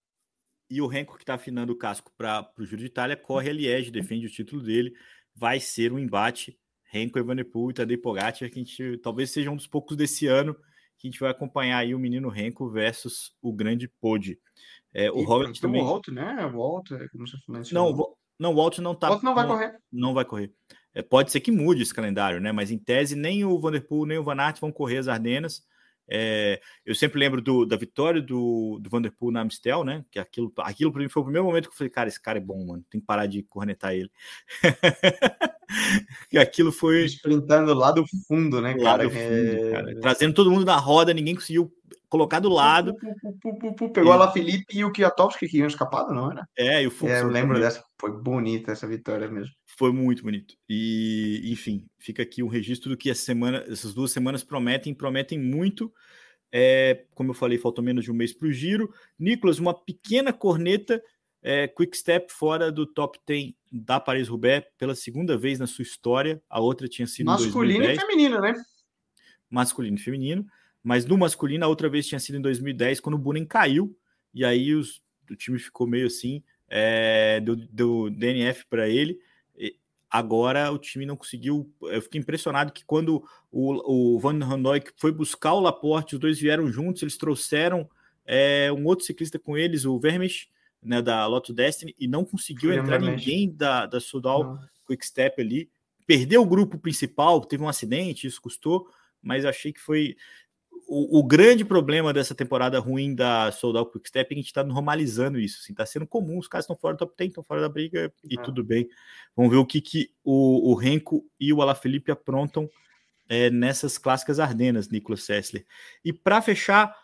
Speaker 1: E o Renko, que está afinando o casco para o Júlio de Itália, corre a Liège, defende o título dele vai ser um embate Renko Evenepoel e Tadej Pogacar, que a gente talvez seja um dos poucos desse ano que a gente vai acompanhar aí o menino Renko versus o grande Pode. É, o Robert também.
Speaker 2: O Walt, né? O Walt, você
Speaker 1: Não, o, não, o Walt não tá.
Speaker 2: O Walt não vai
Speaker 1: não,
Speaker 2: correr.
Speaker 1: Não vai correr. É, pode ser que mude esse calendário, né? Mas em tese, nem o Vanderpool nem o Van Aert vão correr as Ardenas. É, eu sempre lembro do, da vitória do, do Vanderpool na Amstel, né? Que aquilo, aquilo para mim foi o primeiro momento que eu falei, cara, esse cara é bom, mano, tem que parar de cornetar ele. (laughs) e aquilo foi.
Speaker 2: Sprintando lá do fundo, né, cara? Fundo,
Speaker 1: é... cara? Trazendo todo mundo da roda, ninguém conseguiu colocar do lado. (laughs)
Speaker 2: Pegou e... lá Felipe e o Kwiatkowski que iam escapado, não era?
Speaker 1: É, e o
Speaker 2: Fux, é, eu lembro também. dessa. Foi bonita essa vitória mesmo.
Speaker 1: Foi muito bonito. E, enfim, fica aqui um registro do que essa semana, essas duas semanas prometem, prometem muito. É, como eu falei, faltou menos de um mês para o giro. Nicolas, uma pequena corneta, é, quick step fora do top 10 da Paris-Roubaix pela segunda vez na sua história. A outra tinha sido
Speaker 2: masculino e feminino, né?
Speaker 1: Masculino e feminino. Mas no masculino, a outra vez tinha sido em 2010, quando o Bunen caiu. E aí os, o time ficou meio assim, é, do, do DNF para ele. Agora o time não conseguiu. Eu fiquei impressionado que quando o, o Van Randijk foi buscar o Laporte, os dois vieram juntos, eles trouxeram é, um outro ciclista com eles, o Vermes, né, da Lotto Destiny, e não conseguiu entrar ninguém da, da Sudal Quick Step ali. Perdeu o grupo principal, teve um acidente, isso custou, mas achei que foi o, o, grande problema dessa temporada ruim da Soldal Quickstep é que a gente está normalizando isso. Assim, tá sendo comum, os caras estão fora do top 10, estão fora da briga e é. tudo bem. Vamos ver o que, que o, o Renko e o Alaphilippe aprontam é, nessas clássicas Ardenas, Nicolas Sessler. E para fechar,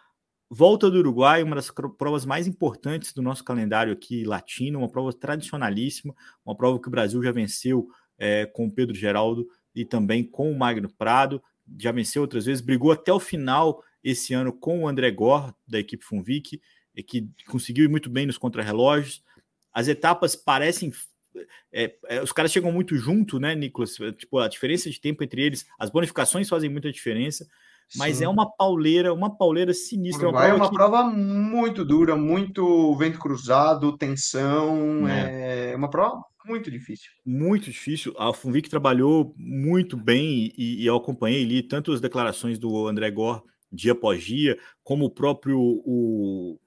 Speaker 1: volta do Uruguai, uma das provas mais importantes do nosso calendário aqui latino, uma prova tradicionalíssima, uma prova que o Brasil já venceu é, com o Pedro Geraldo e também com o Magno Prado já venceu outras vezes, brigou até o final esse ano com o André Gor, da equipe Funvic, que conseguiu ir muito bem nos contrarrelógios. As etapas parecem. É, é, os caras chegam muito junto, né, Nicolas? Tipo, a diferença de tempo entre eles, as bonificações fazem muita diferença, mas Sim. é uma pauleira, uma pauleira sinistra.
Speaker 2: É uma, prova, é uma que... prova muito dura, muito vento cruzado, tensão, é, é uma prova muito difícil.
Speaker 1: Muito difícil. A Funvic trabalhou muito bem e, e eu acompanhei ali tanto as declarações do André Gor dia após dia, como o próprio o,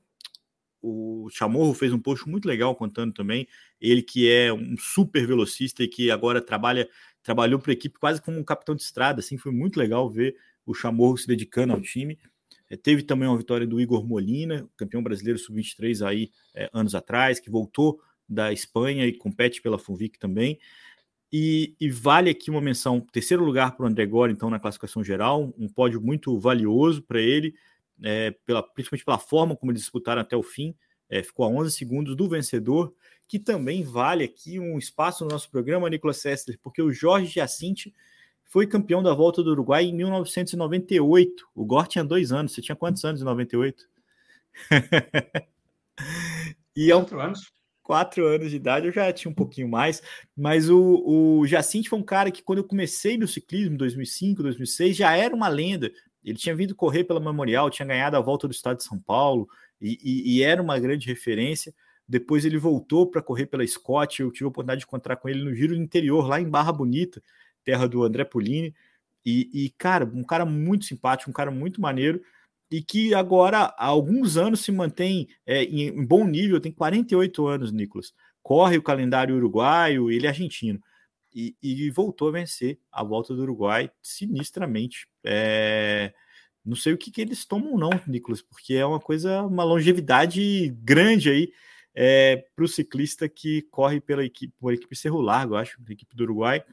Speaker 1: o Chamorro fez um post muito legal contando também. Ele que é um super velocista e que agora trabalha, trabalhou para a equipe quase como um capitão de estrada. Assim, foi muito legal ver o Chamorro se dedicando ao time. É, teve também uma vitória do Igor Molina, campeão brasileiro sub-23 aí é, anos atrás, que voltou da Espanha e compete pela Funvic também. E, e, vale aqui uma menção, terceiro lugar para o André Gore, então, na classificação geral, um pódio muito valioso para ele, é, pela, principalmente pela forma como eles disputaram até o fim, é, ficou a 11 segundos do vencedor, que também vale aqui um espaço no nosso programa, Nicolas Sessler, porque o Jorge Jacinte foi campeão da Volta do Uruguai em 1998. O Gore tinha dois anos, você tinha quantos anos em 98? (laughs)
Speaker 2: e é um... Quatro anos
Speaker 1: quatro anos de idade, eu já tinha um pouquinho mais, mas o, o Jacinte foi um cara que, quando eu comecei no ciclismo, em 2005, 2006, já era uma lenda. Ele tinha vindo correr pela Memorial, tinha ganhado a volta do estado de São Paulo e, e, e era uma grande referência. Depois ele voltou para correr pela Scott. Eu tive a oportunidade de encontrar com ele no Giro do Interior, lá em Barra Bonita, terra do André Polini. E, e, cara, um cara muito simpático, um cara muito maneiro e que agora há alguns anos se mantém é, em, bom nível, tem 48 anos, Nicolas. Corre o calendário uruguaio, ele é argentino. E, e voltou a vencer a volta do Uruguai sinistramente. É, não sei o que, que eles tomam, não, Nicolas, porque é uma coisa, uma longevidade grande aí é, para o ciclista que corre pela equipe, pela equipe Cerro Largo, acho, a equipe do Uruguai,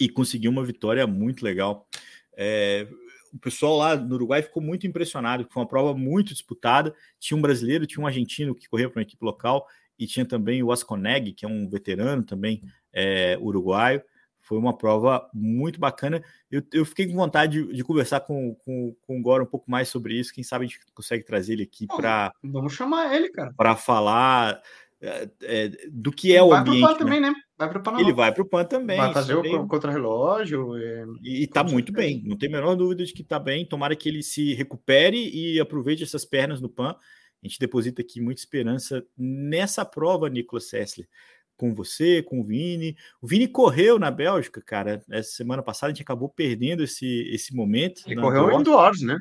Speaker 1: e conseguiu uma vitória muito legal. É, o pessoal lá no Uruguai ficou muito impressionado, foi uma prova muito disputada. Tinha um brasileiro, tinha um argentino que corria para uma equipe local, e tinha também o Asconeg, que é um veterano também é, uruguaio. Foi uma prova muito bacana. Eu, eu fiquei com vontade de, de conversar com, com, com o Gora um pouco mais sobre isso. Quem sabe a gente consegue trazer ele aqui para.
Speaker 2: Vamos chamar ele, cara.
Speaker 1: Para falar é, é, do que é o vai ambiente. Vai
Speaker 2: PAN né? também, né? Vai pro
Speaker 1: Panamá. Ele vai pro PAN também.
Speaker 2: Vai fazer o contra-relógio.
Speaker 1: E, e tá muito bem, não tem a menor dúvida de que tá bem. Tomara que ele se recupere e aproveite essas pernas no PAN. A gente deposita aqui muita esperança nessa prova, Nicolas Sessler. Com você, com o Vini. O Vini correu na Bélgica, cara. Essa semana passada a gente acabou perdendo esse, esse momento.
Speaker 2: Ele correu em Indoors, né?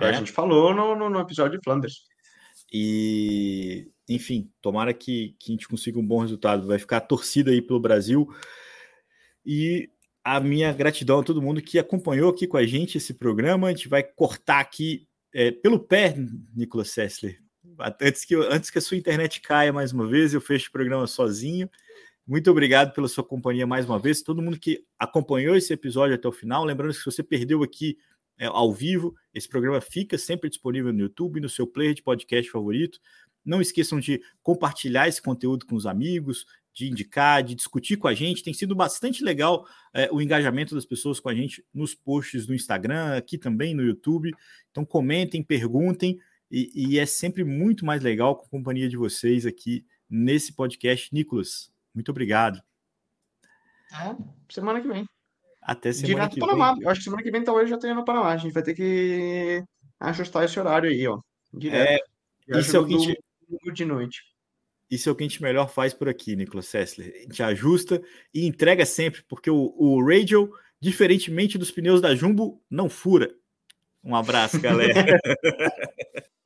Speaker 2: É. A gente falou no, no, no episódio de Flanders.
Speaker 1: E enfim, tomara que, que a gente consiga um bom resultado. Vai ficar torcida aí pelo Brasil. E a minha gratidão a todo mundo que acompanhou aqui com a gente esse programa. A gente vai cortar aqui é, pelo pé, Nicolas Sessler. Antes que, antes que a sua internet caia mais uma vez, eu fecho o programa sozinho. Muito obrigado pela sua companhia mais uma vez. Todo mundo que acompanhou esse episódio até o final. Lembrando que se você perdeu aqui é, ao vivo, esse programa fica sempre disponível no YouTube, no seu player de podcast favorito. Não esqueçam de compartilhar esse conteúdo com os amigos, de indicar, de discutir com a gente. Tem sido bastante legal é, o engajamento das pessoas com a gente nos posts do Instagram, aqui também no YouTube. Então comentem, perguntem, e, e é sempre muito mais legal com a companhia de vocês aqui nesse podcast. Nicolas, muito obrigado.
Speaker 2: É, semana que vem.
Speaker 1: Até semana
Speaker 2: Direto que Panamá. vem. Eu acho que semana que vem talvez já tenha no Panamá. A gente vai ter que ajustar esse horário aí, ó.
Speaker 1: Direto. É, isso é o que gente
Speaker 2: de noite.
Speaker 1: Isso é o que a gente melhor faz por aqui, Nicolas Sessler. A gente ajusta e entrega sempre, porque o, o Radio, diferentemente dos pneus da Jumbo, não fura. Um abraço, galera. (laughs)